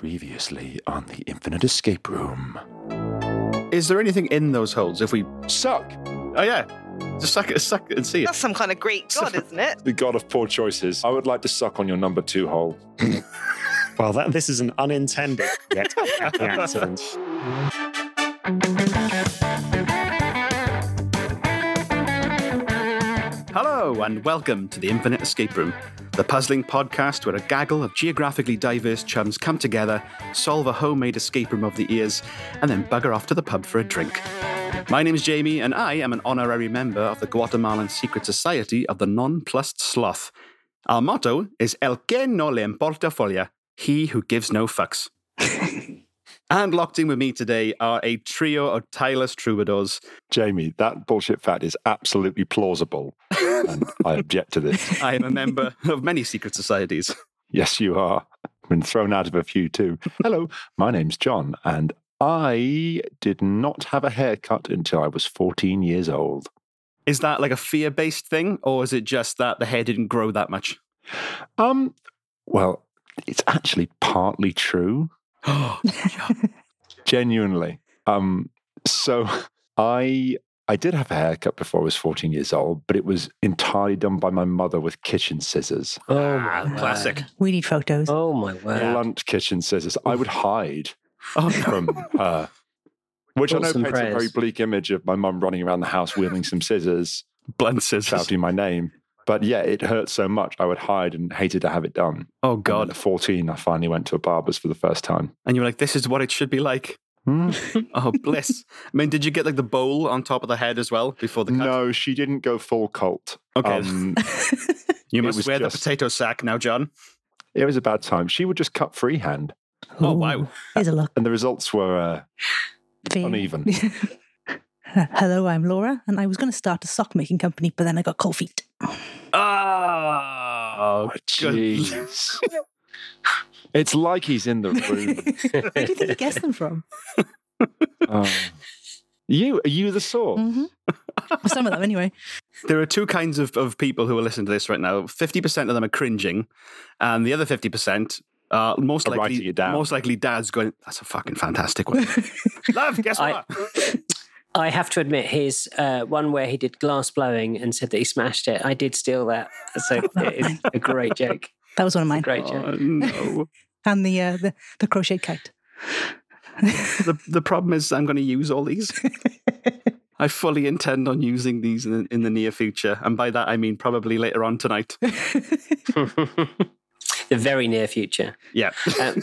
Previously on the Infinite Escape Room. Is there anything in those holes if we. Suck! Oh, yeah. Just suck it, suck it and see it. That's some kind of great god, isn't it? The god of poor choices. I would like to suck on your number two hole. Well, that this is an unintended yet happy accident. Hello, and welcome to the Infinite Escape Room, the puzzling podcast where a gaggle of geographically diverse chums come together, solve a homemade escape room of the ears, and then bugger off to the pub for a drink. My name's Jamie, and I am an honorary member of the Guatemalan Secret Society of the Nonplussed Sloth. Our motto is El que no le importa folla, he who gives no fucks. And locked in with me today are a trio of tireless troubadours. Jamie, that bullshit fact is absolutely plausible. and I object to this. I am a member of many secret societies. Yes, you are. Been thrown out of a few too. Hello, my name's Jon, and I did not have a haircut until I was 14 years old. Is that like a fear based thing, or is it just that the hair didn't grow that much? Um, well, it's actually partly true. Genuinely. Um, so I I did have a haircut before I was 14 years old, but it was entirely done by my mother with kitchen scissors. Oh Ah, my classic. word. We need photos. Oh my word. Blunt kitchen scissors. I would hide Oh, from her. Which I know Thoughts and paints a very bleak image of my mum running around the house wielding some scissors, blunt scissors. shouting my name. But yeah, it hurt so much I would hide and hated to have it done. Oh, And God. At 14, I finally went to a barber's for the first time. And you were like, this is what it should be like. Hmm. Oh, bliss. I mean, did you get like the bowl on top of the head as well before the cut? No, she didn't go full cult. Okay. Um, you it must was wear just- the potato sack now, Jon. it was a bad time. She would just cut freehand, Oh, Ooh, wow. Here's a look. and the results were uh, uneven. Hello, I'm Laura, and I was going to start a sock making company, but then I got cold feet. Oh, Oh, jeez. it's like he's in the room. Where do you think you guessed them from? Oh. You are you the source? hmm Some of them, anyway. There are two kinds of, of people who are listening to this right now. 50% of them are cringing, and the other 50% are most Are writing likely, most likely dads going, that's a fucking fantastic one. Love, guess I- what? I have to admit, his uh, one where he did glass blowing and said that he smashed it, I did steal that. So it is a great joke. That was one of mine. Great joke. Oh, no. And the, uh, the the crochet kite. the, the problem is I'm going to use all these. I fully intend on using these in, in the near future. And by that, I mean probably later on tonight. the very near future. Yeah. Um,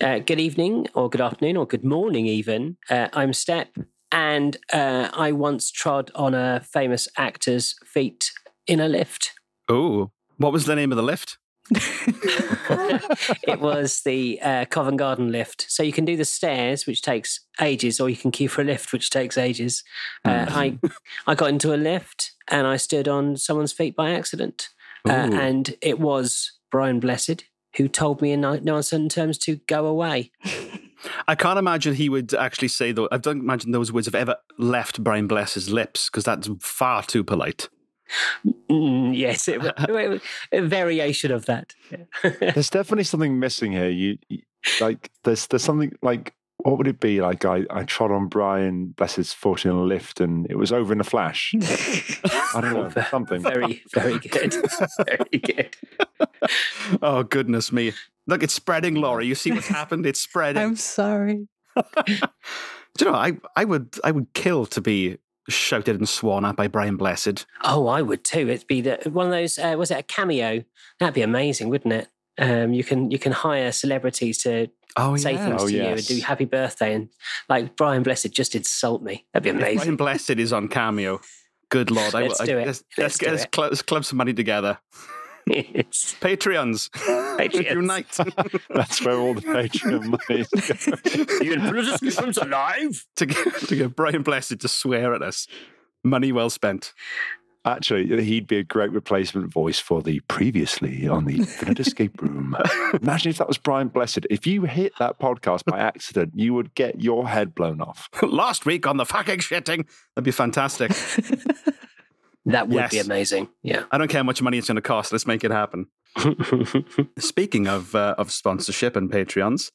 uh, good evening, or good afternoon, or good morning, even. Uh, I'm Step, and uh, I once trod on a famous actor's feet in a lift. Oh, what was the name of the lift? it was the uh, Covent Garden lift. So you can do the stairs, which takes ages, or you can queue for a lift, which takes ages. Uh, I I got into a lift and I stood on someone's feet by accident, uh, and it was Brian Blessed who told me in no no uncertain terms to go away. I can't imagine he would actually say though. I don't imagine those words have ever left Brian Blessed's lips because that's far too polite. Mm, yes, it, it was a variation of that. There's definitely something missing here. You, you- like there's there's something like what would it be like? I I trod on Brian Blessed's foot in a lift and it was over in a flash. I don't know something. very, very good. Very good. Oh goodness me! Look, it's spreading, Laura. You see what's happened? It's spreading. I'm sorry. Do you know? I I would I would kill to be shouted and sworn at by Brian Blessed. Oh, I would too. It'd be the, one of those. Uh, was it a cameo? That'd be amazing, wouldn't it? Um, you can you can hire celebrities to Oh say yeah. things Oh, to you and do happy birthday and like Brian Blessed just insult me. That'd be If Brian. Blessed is on cameo. Good lord! I, Let's I, do it. Let's, Let's let's get do let's, it. cl- let's club some money together. It's- Patreons, Patreons. unite That's where all the Patreon money is going. alive. to get, to get Brian Blessed to swear at us. Money well spent. Actually, he'd be a great replacement voice for the previously on the Infinite Escape Room. Imagine if that was Brian Blessed. If you hit that podcast by accident, you would get your head blown off. Last week on the fucking shitting. That'd be fantastic. That would yes. be amazing. Yeah. I don't care how much money it's going to cost. Let's make it happen. Speaking of uh, of sponsorship and Patreons.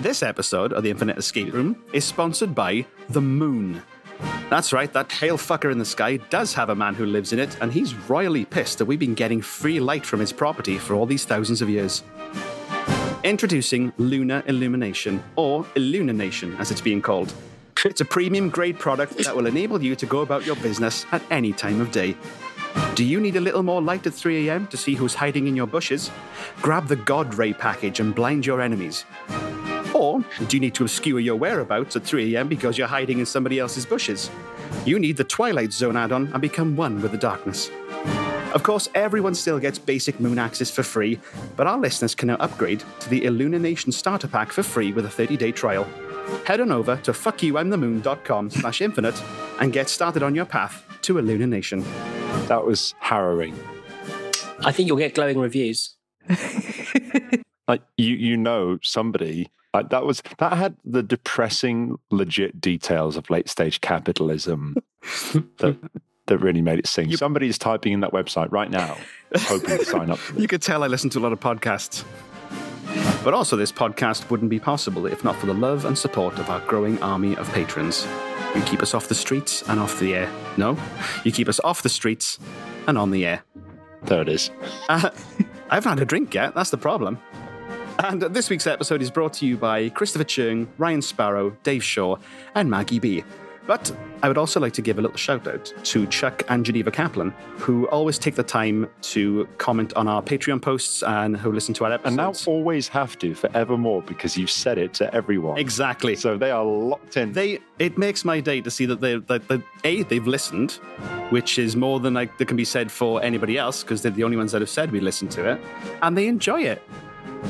This episode of the Infinite Escape Room is sponsored by The Moon. That's right, that pale fucker in the sky does have a man who lives in it, and he's royally pissed that we've been getting free light from his property for all these thousands of years. Introducing Lunar Illumination, or Illumination as it's being called, it's a premium grade product that will enable you to go about your business at any time of day. Do you need a little more light at 3 a.m. to see who's hiding in your bushes? Grab the God Ray package and blind your enemies. Or do you need to obscure your whereabouts at 3 a.m. because you're hiding in somebody else's bushes? You need the Twilight Zone add on and become one with the darkness. Of course, everyone still gets basic moon access for free, but our listeners can now upgrade to the Illumination Starter Pack for free with a 30-day trial. Head on over to fuckyouimthemoon.com slash infinite and get started on your path to Illumination. That was harrowing. I think you'll get glowing reviews. Like you, you know, somebody like that was that had the depressing, legit details of late stage capitalism that that really made it sing. Somebody is typing in that website right now, hoping to sign up. For. You could tell I listen to a lot of podcasts. But also, this podcast wouldn't be possible if not for the love and support of our growing army of patrons. You keep us off the streets and off the air. No, you keep us off the streets and on the air. There it is. Uh, I haven't had a drink yet, that's the problem. And this week's episode is brought to you by Christopher Cherng, Ryann Sparrow, Dave Shaw, and Maggie B. But I would also like to give a little shout out to Chuck and Geneva Kaplan, who always take the time to comment on our Patreon posts and who listen to our episodes. And now always have to forevermore because you've said it to everyone. exactly. So they are locked in. they it makes my day to see that they that, that a they've listened, which is more than like that can be said for anybody else because they're the only ones that have said we listen to it, and they enjoy it.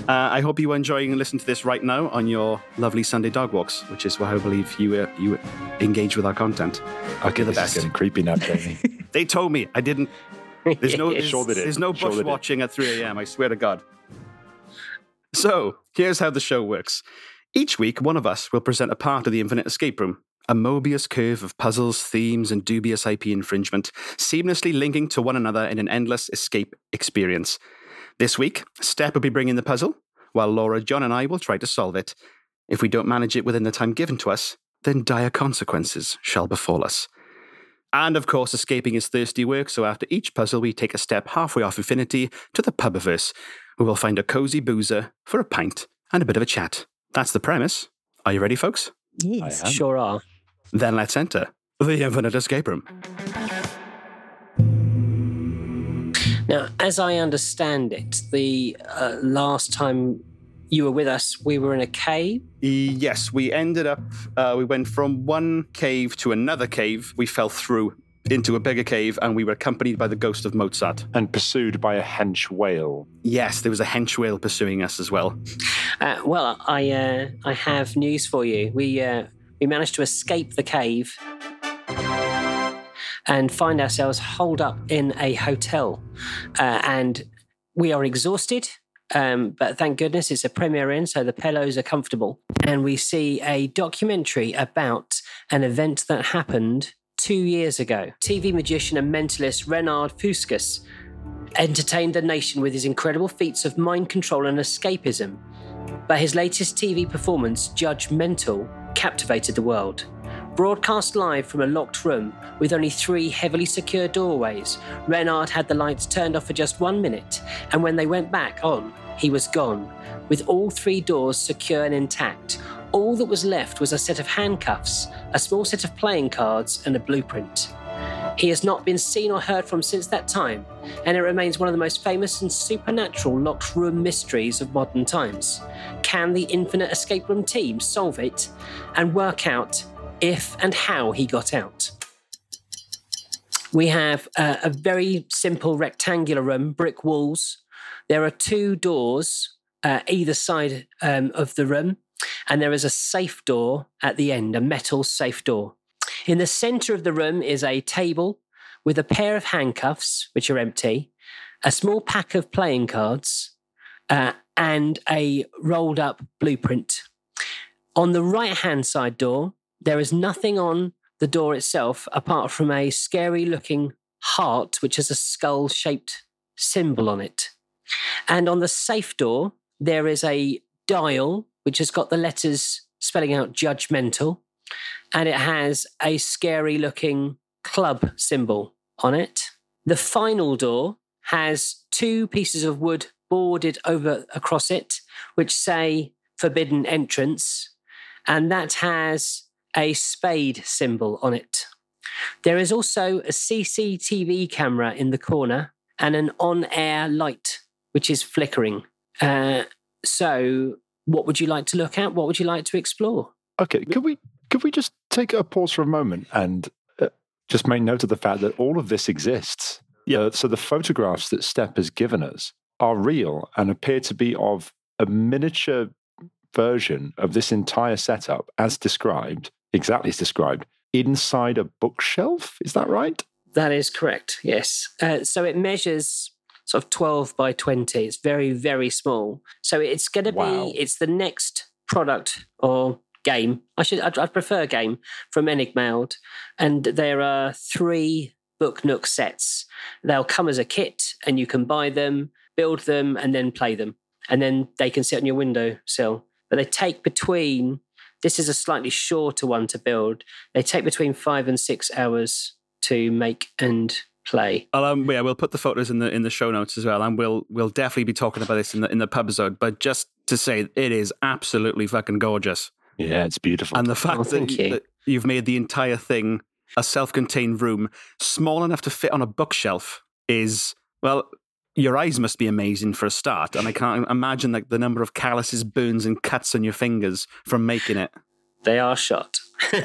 Uh, I hope you are enjoying and listen to this right now on your lovely Sunday dog walks, which is where I believe you uh, you engage with our content. I'll okay, the this best. getting creepy now, Jamie. They told me I didn't. There's no Sure they there's no bush watching at 3 a.m. I swear to God. So here's how the show works. Each week, one of us will present a part of the Infinite Escape Room, a Mobius curve of puzzles, themes, and dubious IP infringement, seamlessly linking to one another in an endless escape experience. This week, Step will be bringing the puzzle, while Laura, Jon, and I will try to solve it. If we don't manage it within the time given to us, then dire consequences shall befall us. And of course, escaping is thirsty work, so after each puzzle, we take a step halfway off infinity to the pubiverse, where we'll find a cozy boozer for a pint and a bit of a chat. That's the premise. Are you ready, folks? Yes. Sure are. Then let's enter the Infinite Escape Room. Now, as I understand it, the uh, last time you were with us, we were in a cave. Yes, we ended up, uh, we went from one cave to another cave. We fell through into a bigger cave and we were accompanied by the ghost of Mozart. and pursued by a hench whale. Yes, there was a hench whale pursuing us as well. Uh, well, I uh, I have news for you. We uh, we managed to escape the cave and find ourselves holed up in a hotel, uh, and we are exhausted. Um, but thank goodness it's a Premier Inn, so the pillows are comfortable. And we see a documentary about an event that happened two years ago. TV magician and mentalist Renard Fuscus entertained the nation with his incredible feats of mind control and escapism. But his latest TV performance, Judge Mental, captivated the world. Broadcast live from a locked room with only three heavily secured doorways, Renard had the lights turned off for just one minute, and when they went back on, he was gone, with all three doors secure and intact. All that was left was a set of handcuffs, a small set of playing cards, and a blueprint. He has not been seen or heard from since that time, and it remains one of the most famous and supernatural locked room mysteries of modern times. Can the Infinite Escape Room team solve it and work out if and how he got out? We have a very simple rectangular room, brick walls. There are two doors uh, either side um, of the room, and there is a safe door at the end, a metal safe door. In the center of the room is a table with a pair of handcuffs, which are empty, a small pack of playing cards, uh, and a rolled up blueprint. On the right hand side door, there is nothing on the door itself apart from a scary looking heart, which has a skull shaped symbol on it. And on the safe door, there is a dial which has got the letters spelling out judgmental, and it has a scary looking club symbol on it. The final door has two pieces of wood boarded over across it, which say forbidden entrance, and that has a spade symbol on it. There is also a CCTV camera in the corner and an on air light, which is flickering. Uh, so, what would you like to look at? What would you like to explore? Okay, could we could we just take a pause for a moment and uh, just make note of the fact that all of this exists? Yeah. Uh, so the photographs that Step has given us are real and appear to be of a miniature version of this entire setup, as described, exactly as described, inside a bookshelf. Is that right? That is correct, yes. Uh, so, it measures sort of 12 by 20. It's very, very small. So, it's going to Wow. be, it's the next product or game. I should, I'd, I'd prefer game from Enigmailed. And there are three Book Nook sets. They'll come as a kit and you can buy them, build them, and then play them. And then they can sit on your windowsill. But they take between, this is a slightly shorter one to build. They take between five and six hours to make and play. I'll, um, yeah, we'll put the photos in the in the show notes as well, and we'll we'll definitely be talking about this in the in the pub episode. But just to say, it is absolutely fucking gorgeous, Yeah, it's beautiful. and the fact Oh, that, you. that you've made the entire thing a self-contained room, small enough to fit on a bookshelf, is well. Your eyes must be amazing for a start, and I can't imagine like the number of calluses, burns, and cuts on your fingers from making it. They are shot.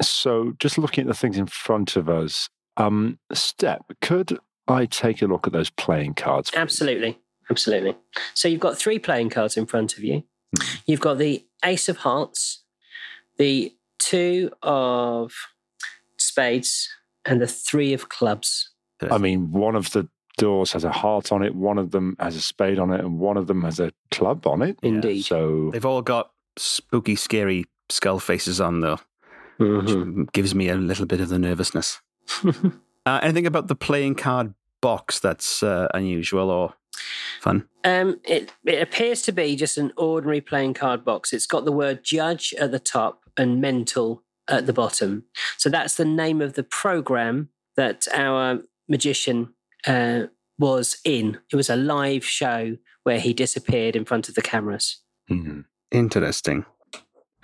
So, just looking at the things in front of us, um, Step, could I take a look at those playing cards? please? Absolutely. Absolutely. So you've got three playing cards in front of you. You've got the Ace of Hearts, the Two of Spades, and the Three of Clubs. I mean, one of the doors has a heart on it, one of them has a spade on it, and one of them has a club on it. Indeed. So, They've all got spooky, scary skull faces on, though. which gives me a little bit of the nervousness. uh, anything about the playing card box that's uh, unusual or fun? Um, it, it appears to be just an ordinary playing card box. It's got the word judge at the top and mental at the bottom. So that's the name of the program that our magician uh, was in. It was a live show where he disappeared in front of the cameras. hmm. Interesting.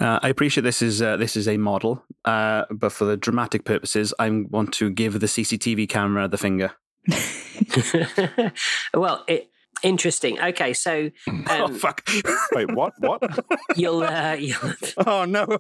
Uh, I appreciate this is uh, this is a model, uh, but for the dramatic purposes, I want to give the CCTV camera the finger. well, it, interesting. Okay, so oh um, fuck! wait, what? What? you'll uh, you'll oh no!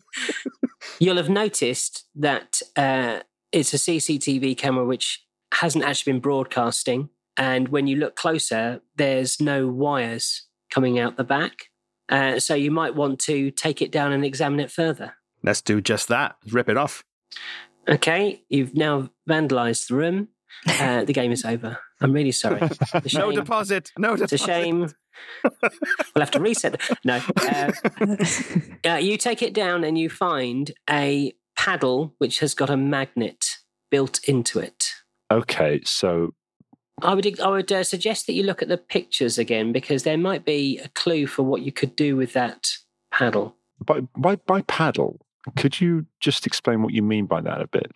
you'll have noticed that uh, it's a CCTV camera which hasn't actually been broadcasting, and when you look closer, there's no wires coming out the back. Uh, so you might want to take it down and examine it further. Let's do just that. Rip it off. Okay, you've now vandalised the room. Uh, the game is over. I'm really sorry. It's a No deposit. No It's deposit. a shame. we'll have to reset. No, uh, uh, you take it down and you find a paddle which has got a magnet built into it. Okay, so I would I would uh, suggest that you look at the pictures again because there might be a clue for what you could do with that paddle. by, by, by paddle, could you just explain what you mean by that a bit?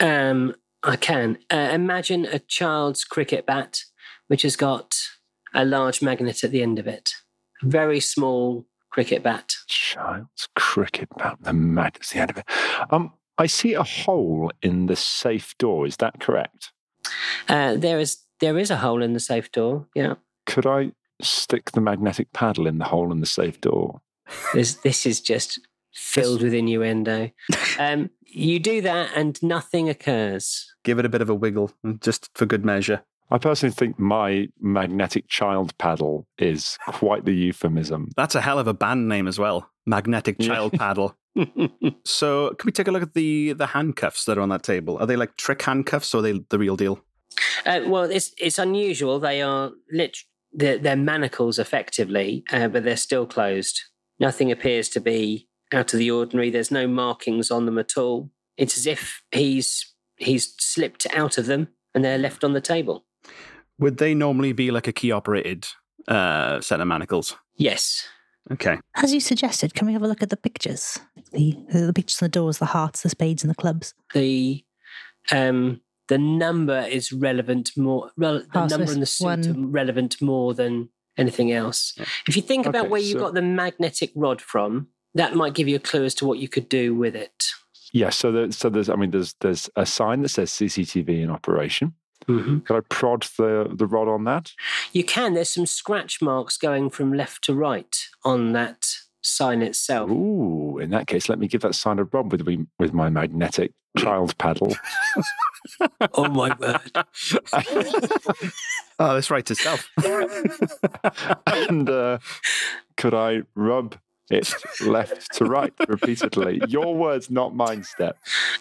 Um, I can uh, imagine a child's cricket bat which has got a large magnet at the end of it. Very small cricket bat. Child's cricket bat, the magnet's the end of it. Um, I see a hole in the safe door. Is that correct? Uh, there is there is a hole in the safe door. Yeah. Could I stick the magnetic paddle in the hole in the safe door? This this is just filled with innuendo. Um, you do that and nothing occurs. Give it a bit of a wiggle, just for good measure. I personally think my magnetic child paddle is quite the euphemism. That's a hell of a band name as well. Magnetic Child Paddle. So, can we take a look at the the handcuffs that are on that table? Are they like trick handcuffs or are they the real deal? Uh, well, it's it's unusual. They are lit. They're, they're manacles, effectively, uh, but they're still closed. Nothing appears to be out of the ordinary. There's no markings on them at all. It's as if he's he's slipped out of them and they're left on the table. Would they normally be like a key operated uh, set of manacles. Yes. Okay. As you suggested, can we have a look at the pictures? The the pictures on the doors, the hearts, the spades, and the clubs. The um the number is relevant more. Rel- the Oh, number it's and the suit one- are relevant more than anything else. If you think about Okay, where you so- got the magnetic rod from, that might give you a clue as to what you could do with it. Yeah, so there, so there's I mean there's there's a sign that says CCTV in operation. Mm-hmm. Could I prod the the rod on that? You can. There's some scratch marks going from left to right on that sign itself. Ooh, in that case, let me give that sign a rub with me with my magnetic child paddle. Oh my word! oh, this writes itself. and uh, could I rub it left to right repeatedly? Your words, not mine. Step.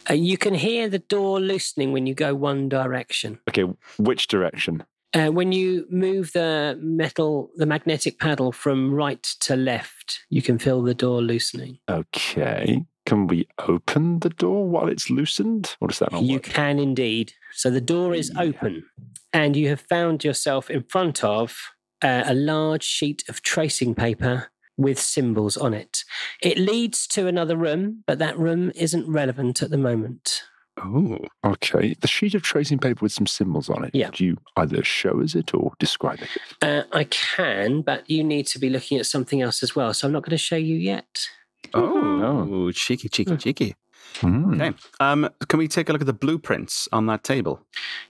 Uh, you can hear the door loosening when you go one direction. Okay, which direction? Uh, when you move the metal, the magnetic paddle from right to left, you can feel the door loosening. Okay. Can we open the door while it's loosened? Or does that not You work? can indeed. So the door is Yeah. open, and you have found yourself in front of uh, a large sheet of tracing paper with symbols on it. It leads to another room, but that room isn't relevant at the moment. Oh, Okay. The sheet of tracing paper with some symbols on it. Yeah. Do you either show us it or describe it? Uh, I can, but you need to be looking at something else as well. So I'm not going to show you yet. oh, cheeky, cheeky, cheeky. Hmm. Okay. Um, can we take a look at the blueprints on that table?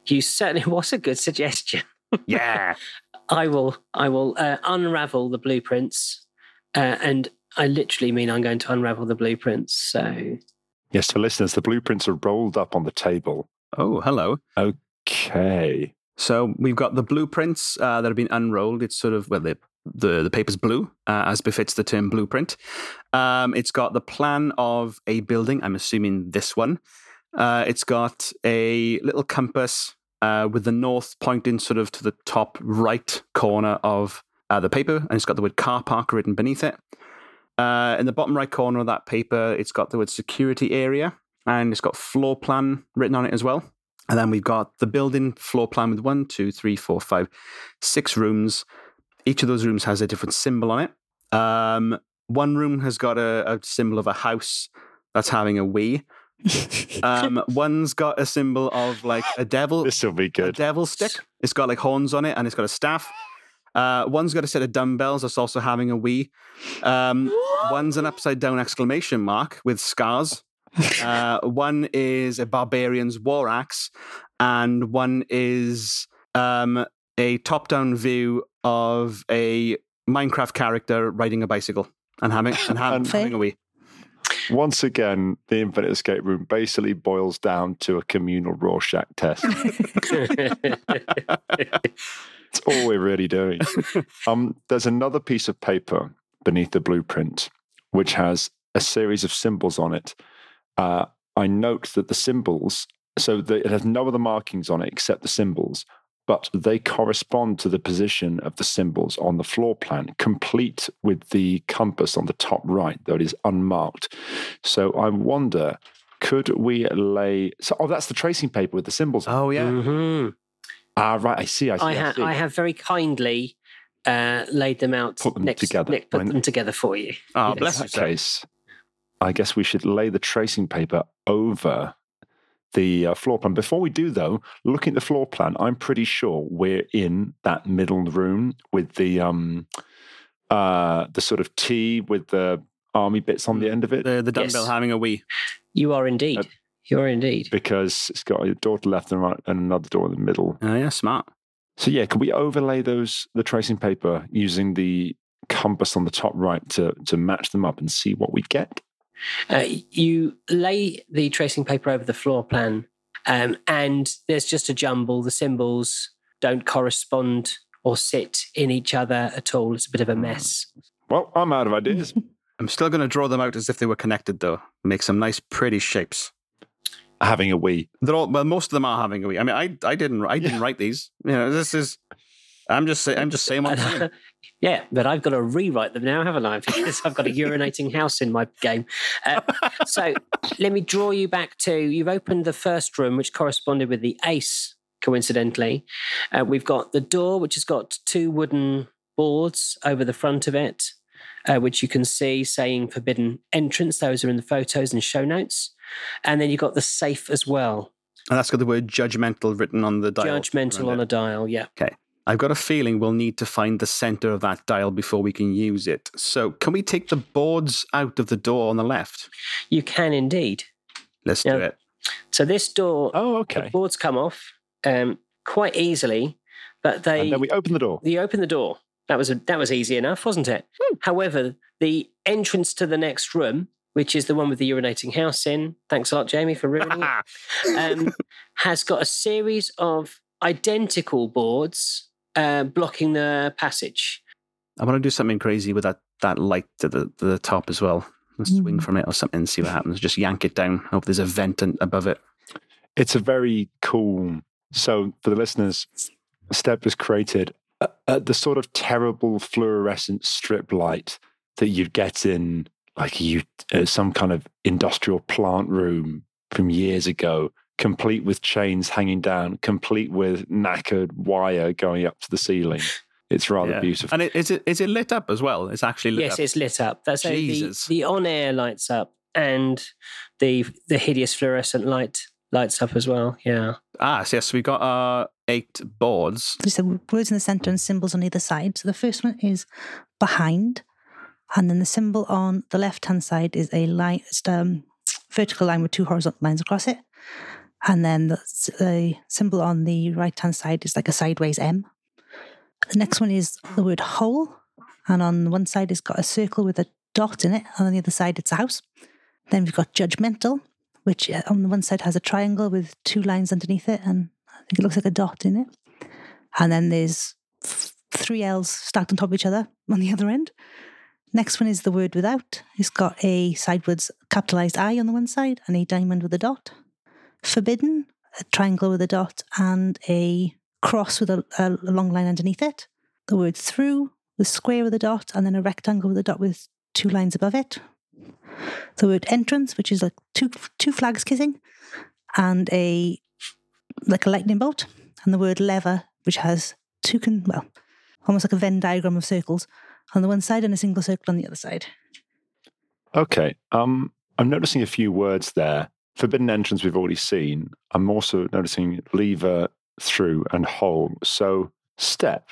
You certainly was a good suggestion. Yeah. I will. I will uh, unravel the blueprints, uh, and I literally mean I'm going to unravel the blueprints. So Yes, so listeners, the blueprints are rolled up on the table. oh, hello. Okay. So we've got the blueprints uh, that have been unrolled. It's sort of well, the the, the paper's blue, uh, as befits the term blueprint. Um, it's got the plan of a building. I'm assuming this one. Uh, it's got a little compass uh, with the north pointing sort of to the top right corner of uh, the paper, and it's got the word car park written beneath it. Uh, in the bottom right corner of that paper, it's got the word security area, and it's got floor plan written on it as well. And then we've got the building floor plan with one, two, three, four, five, six rooms. Each of those rooms has a different symbol on it. Um, one room has got a, a symbol of a house that's having a wee. Um, one's got a symbol of like a devil, This will be a good. devil stick. It's got like horns on it and it's got a staff. Uh, one's got a set of dumbbells that's also having a wee. Um, one's an upside down exclamation mark with scars. Uh, one is a barbarian's war axe, and one is um, a top down view of a Minecraft character riding a bicycle and having and having, And- having a wee. Once again, the Infinite Escape Room basically boils down to a communal Rorschach test. It's all we're really doing. Um, there's another piece of paper beneath the blueprint which has a series of symbols on it. Uh, I note that the symbols, so the, it has no other markings on it except the symbols, but they correspond to the position of the symbols on the floor plan, complete with the compass on the top right, though it is unmarked. So I wonder, could we lay? So, oh, that's the tracing paper with the symbols. Oh yeah, Mhm. Ah, right. I see. I see. I, I, see. I have very kindly uh, laid them out. Put them next, together. Nick, put When- them together for you. oh Yes. bless In you. sir. case, I guess we should lay the tracing paper over the uh, floor plan. Before we do, though, looking at the floor plan, I'm pretty sure we're in that middle room with the um, uh, the sort of T with the army bits on the end of it, The the dumbbell Yes. having a wee. You are indeed. You are indeed. because it's got a door to the left and right, and another door in the middle. Oh yeah, smart. So yeah, can we overlay those the tracing paper using the compass on the top right to to match them up and see what we get? Uh, you lay the tracing paper over the floor plan, um, and there's just a jumble. The symbols don't correspond or sit in each other at all. It's a bit of a mess. Well, I'm out of ideas. I'm still going to draw them out as if they were connected, though. Make some nice, pretty shapes. Having a wee. They're all well. Most of them are having a wee. I mean, I I didn't I didn't write these. You know, this is. I'm just saying. I'm just saying what I'm saying. yeah, but I've got to rewrite them now, haven't I? Because I've got a urinating house in my game. Uh, so let me draw you back to you've opened the first room, which corresponded with the ace, coincidentally. Uh, we've got the door, which has got two wooden boards over the front of it, uh, which you can see saying forbidden entrance. Those are in the photos and show notes. And then you've got the safe as well. And that's got the word judgmental written on the dial. Judgmental on it. a dial, yeah. Okay. I've got a feeling we'll need to find the center of that dial before we can use it. So, can we take the boards out of the door on the left? You can indeed. Let's Yeah. do it. So this door, Oh, okay. the okay. boards come off um, quite easily, but they And then we open the door. you open the door. That was a, that was easy enough, wasn't it? However, the entrance to the next room, which is the one with the urinating house in, thanks a lot, Jamie, for ruining it, um, has got a series of identical boards uh, blocking the passage. I want to do something crazy with that, that light to the, the top as well. Let's swing Mm. from it or something, and see what happens. Just yank it down. Hope there's a vent above it. It's a very cool. So, for the listeners, Step has created a, a, the sort of terrible fluorescent strip light that you'd get in like you uh, some kind of industrial plant room from years ago, complete with chains hanging down, complete with knackered wire going up to the ceiling. It's rather Yeah. beautiful. And it, is it is it lit up as well? It's actually lit yes, up. it's lit up. That's so the, the on air lights up and the the hideous fluorescent light lights up as well. Yeah. Ah, so yes, we've got our eight boards. There's words in the center and symbols on either side. So the first one is behind, and then the symbol on the left hand side is a line, um, vertical line with two horizontal lines across it, and then the, the symbol on the right hand side is like a sideways M. The next one is the word hole, and on one side it's got a circle with a dot in it, and on the other side it's a house. Then we've got judgmental, which uh, on the one side has a triangle with two lines underneath it, and I think it looks like a dot in it. And then there's three L's stacked on top of each other on the other end. Next one is the word without. It's got a sidewards capitalized I on the one side and a diamond with a dot. Forbidden, a triangle with a dot and a cross with a, a long line underneath it. The word through, the square with a dot, and then a rectangle with a dot with two lines above it. The word entrance, which is like two two flags kissing, and a like a lightning bolt, and the word lever, which has two can well, almost like a Venn diagram of circles on the one side and a single circle on the other side. Okay. Um, I'm noticing a few words there. Forbidden entrance we've already seen. I'm also noticing lever, through, and hole. So, step.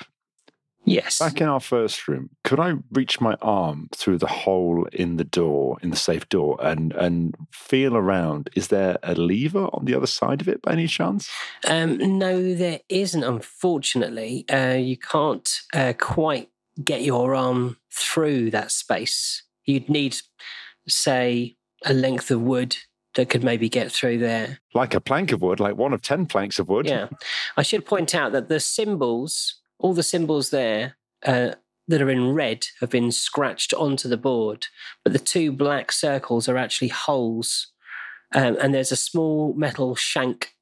Yes. Back in our first room, could I reach my arm through the hole in the door, in the safe door, and and feel around? Is there a lever on the other side of it by any chance? Um, no, there isn't. Unfortunately, uh, you can't uh, quite get your arm through that space. You'd need, say, a length of wood that could maybe get through there. Like a plank of wood, like one of ten planks of wood. Yeah. I should point out that the symbols, all the symbols there uh, that are in red, have been scratched onto the board, but the two black circles are actually holes. Um, and there's a small metal shank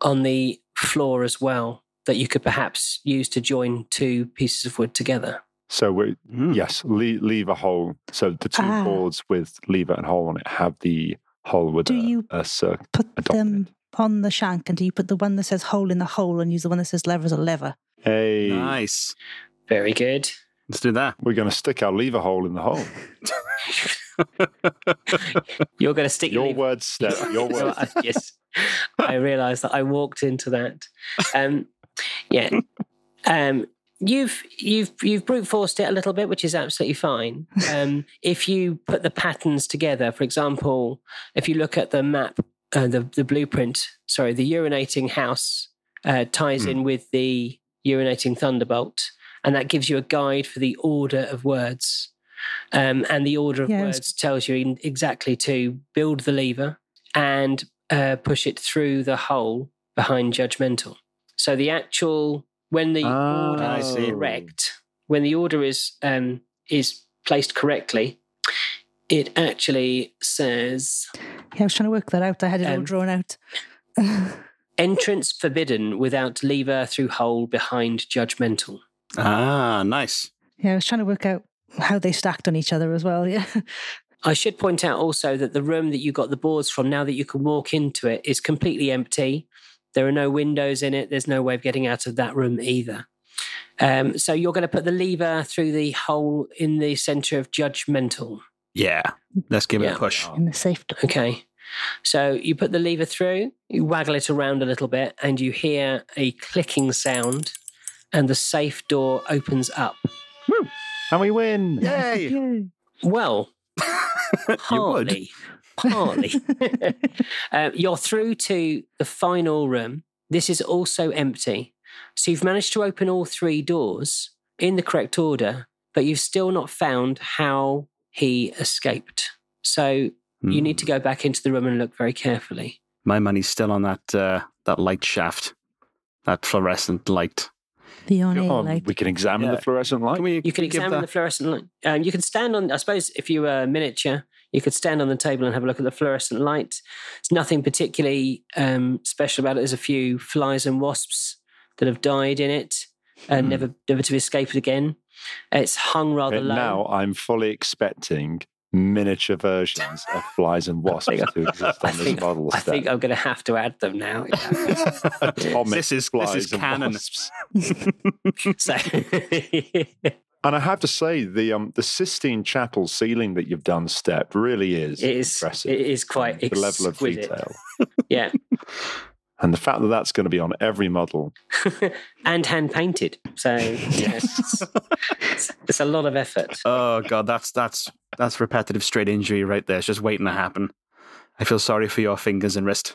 on the floor as well that you could perhaps use to join two pieces of wood together. So we Mm. yes, le- lever hole. So the two Ah. boards with lever and hole on it have the hole with Do a, you a circle. Put A them on the shank, and do you put the one that says hole in the hole and use the one that says lever as a lever? Hey, Nice. Very good. Let's do that. we're going to stick our lever hole in the hole. You're going to stick Your lever- words, step. Your words. Yes, I realised that I walked into that. Um, yeah, um, you've you've you've brute forced it a little bit, which is absolutely fine. Um, if you put the patterns together, for example, if you look at the map, uh, the the blueprint, sorry, the urinating house uh, ties Hmm. in with the urinating thunderbolt, and that gives you a guide for the order of words. Um, and the order of was- words tells you exactly to build the lever and uh, push it through the hole behind judgmental. So the actual when the order Ah, is correct, when the order is um, is placed correctly, it actually says Yeah, I was trying to work that out. I had it all Um, drawn out. entrance forbidden without lever through hole behind judgmental. Ah, nice. yeah, I was trying to work out how they stacked on each other as well. Yeah. I should point out also that the room that you got the boards from, now that you can walk into it, is completely empty. There are no windows in it. There's no way of getting out of that room either. Um, so you're going to put the lever through the hole in the center of judgmental. Yeah. Let's give it Yeah. a push. In the safe door. Okay. So you put the lever through, you waggle it around a little bit, and you hear a clicking sound, and the safe door opens up. And we win. Yay! Well, you would. Partly. Partly. um, you're through to the final room. This is also empty. So you've managed to open all three doors in the correct order, but you've still not found how he escaped. So you need to Hmm. go back into the room and look very carefully. My money's still on that uh, that light shaft, that fluorescent light. The on air Oh, light. we can examine Yeah. the fluorescent light. Can we? You can we give examine the fluorescent light. Um, you can stand on, I suppose, if you were miniature, you could stand on the table and have a look at the fluorescent light. It's nothing particularly um, special about it. There's a few flies and wasps that have died in it and Hmm. never, never to escape it again. It's hung rather Okay, low. now I'm fully expecting miniature versions of flies and wasps think- to exist I on this think, model. I think I'm going to have to add them now. Atomic This is- this flies is and canon. wasps. so, And I have to say, the um the Sistine Chapel ceiling that you've done, Step, really is it is, impressive. it is quite the level of exquisite. detail. Yeah. And the fact that that's going to be on every model. and hand painted. So, yes, it's, it's a lot of effort. Oh god, that's that's that's repetitive strain injury right there. It's just waiting to happen. I feel sorry for your fingers and wrist.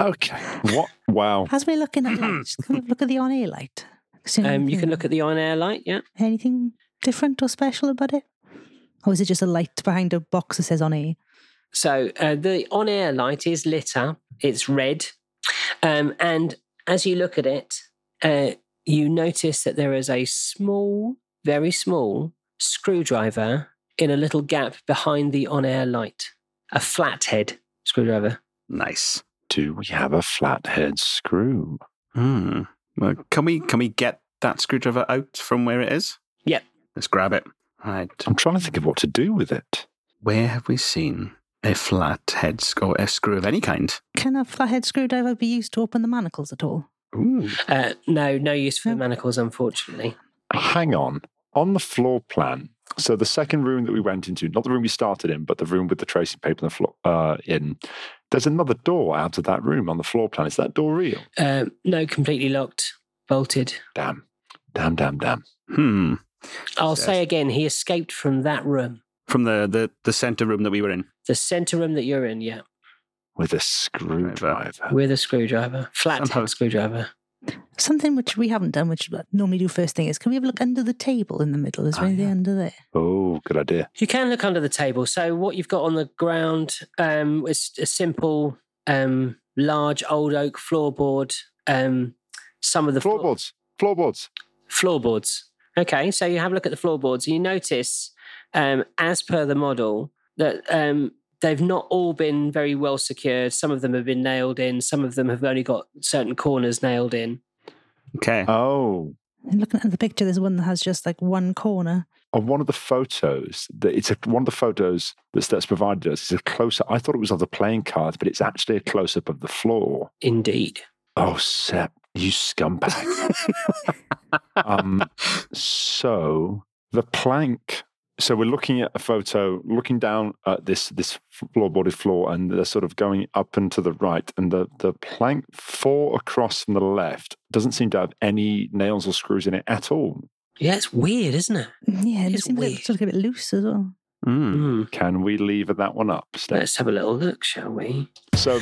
Okay. What? Wow. As we're looking at lights, can we look at the on air light? See Um, you can look at the on air light, yeah. anything different or special about it? Or is it just a light behind a box that says on air? So uh, the on air light is lit up, it's red. Um, and as you look at it, uh, you notice that there is a small, very small screwdriver in a little gap behind the on air light, a flathead screwdriver. Nice. Do we have a flathead screw? Hmm. Well, can we can we get that screwdriver out from where it is? Yep. Let's grab it. Right. I'm trying to think of what to do with it. Where have we seen a flathead sc- or a screw of any kind? Can a flathead screwdriver be used to open the manacles at all? Ooh. Uh, no, no use for No. manacles, unfortunately. Hang on. On the floor plan, so the second room that we went into, not the room we started in, but the room with the tracing paper on the floor uh, in, there's another door out of that room on the floor plan. Is that door real? Um, no, completely locked, bolted. Damn. Damn, damn, damn. Hmm. I'll Yes. say again, he escaped from that room, From the, the the center room that we were in. the center room that you're in, yeah, With a screwdriver. with a screwdriver, flat Somehow- screwdriver. Something which we haven't done, which we normally do first thing, is can we have a look under the table in the middle? Is there Oh, anything yeah. under there? Oh, good idea. You can look under the table. So what you've got on the ground um, is a simple, um, large old oak floorboard. Um, some of the floor- Floorboards. Floorboards. floorboards. Okay, so you have a look at the floorboards. You notice, um, as per the model, that um, they've not all been very well secured. Some of them have been nailed in. Some of them have only got certain corners nailed in. Okay. Oh. And looking at the picture, there's one that has just like one corner. On one of the photos, that it's a, one of the photos that's, that's provided us is a close up. I thought it was of the playing cards, but it's actually a close up of the floor. Indeed. Oh, Step, you scumbag. um, so the plank. So we're looking at a photo, looking down at this this floorboarded floor, and they're sort of going up and to the right, and the the plank four across from the left doesn't seem to have any nails or screws in it at all. Yeah, it's weird, isn't it? Yeah, and it It's seems like weird. it's a bit loose as well. Hmm. Mm. Can we lever that one up? Step? Let's have a little look, shall we? So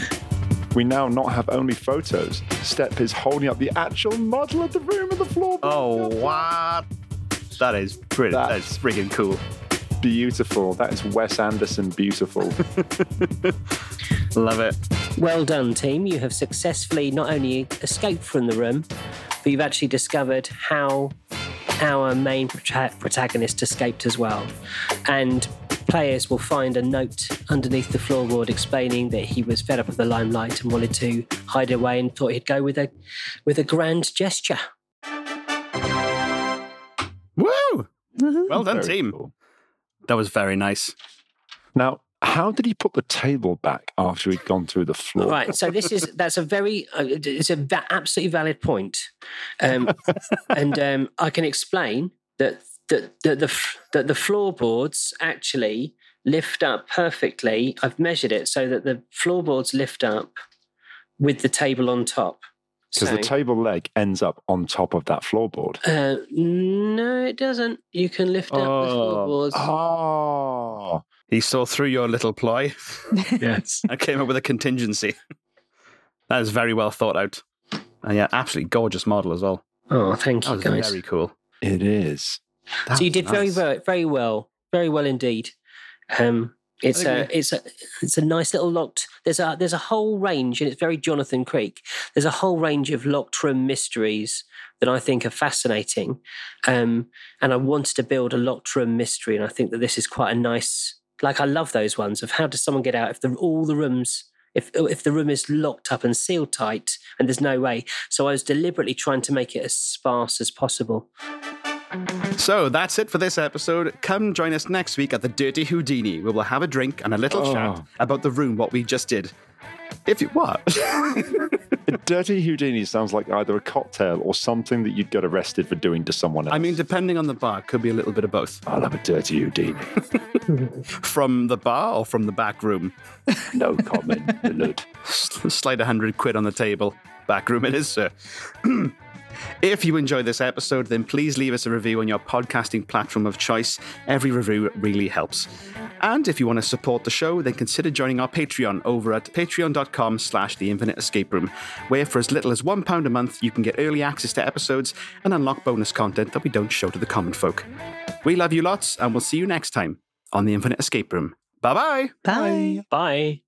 we now not have only photos. Step is holding up the actual model of the room of the floor. Oh, what? That is brilliant. That- That's freaking cool. Beautiful. That is Wes Anderson beautiful. Love it. Well done, team. You have successfully not only escaped from the room, but you've actually discovered how our main protagonist escaped as well. And players will find a note underneath the floorboard explaining that he was fed up with the limelight and wanted to hide away and thought he'd go with a with a grand gesture. Well done, Very team. cool. That was very nice. Now, How did he put the table back after he'd gone through the floor? Right. So this is that's a very uh, it's a va- absolutely valid point, um, and um, I can explain that that that the f- that the floorboards actually lift up perfectly. I've measured it so that the floorboards lift up with the table on top. Because So- the table leg ends up on top of that floorboard. Uh, no, it doesn't. You can lift up the Oh. floorboards. Oh, He saw through your little ploy yes. and came up with a contingency. that is very well thought out. And yeah, absolutely gorgeous model as well. Oh, thank That you, was guys. very cool. It is. That so you did very, nice. very, very well, very well indeed. Um, it's a, it's a, it's a nice little locked. There's a, there's a whole range, and it's very Jonathan Creek. There's a whole range of locked room mysteries that I think are fascinating. Um, and I wanted to build a locked room mystery, and I think that this is quite a nice. Like I love those ones of how does someone get out if the, all the rooms. If, if the room is locked up and sealed tight and there's no way. So I was deliberately trying to make it as sparse as possible. So that's it for this episode. Come join us next week at the Dirty Houdini, where we'll have a drink and a little Oh. chat about the room, what we just did. If you what? A dirty Houdini sounds like either a cocktail or something that you'd get arrested for doing to someone else. I mean, depending on the bar, could be a little bit of both. I'll have a dirty Houdini. From the bar or from the back room? No comment, Lud. Slide a hundred quid on the table. Back room it is, sir. If you enjoyed this episode, then please leave us a review on your podcasting platform of choice. Every review really helps. And if you want to support the show, then consider joining our Patreon over at patreon.com slash the infinite escape room, where for as little as £1 a month, you can get early access to episodes and unlock bonus content that we don't show to the common folk. We love you lots, and we'll see you next time on the Infinite Escape Room. Bye bye. Bye. Bye.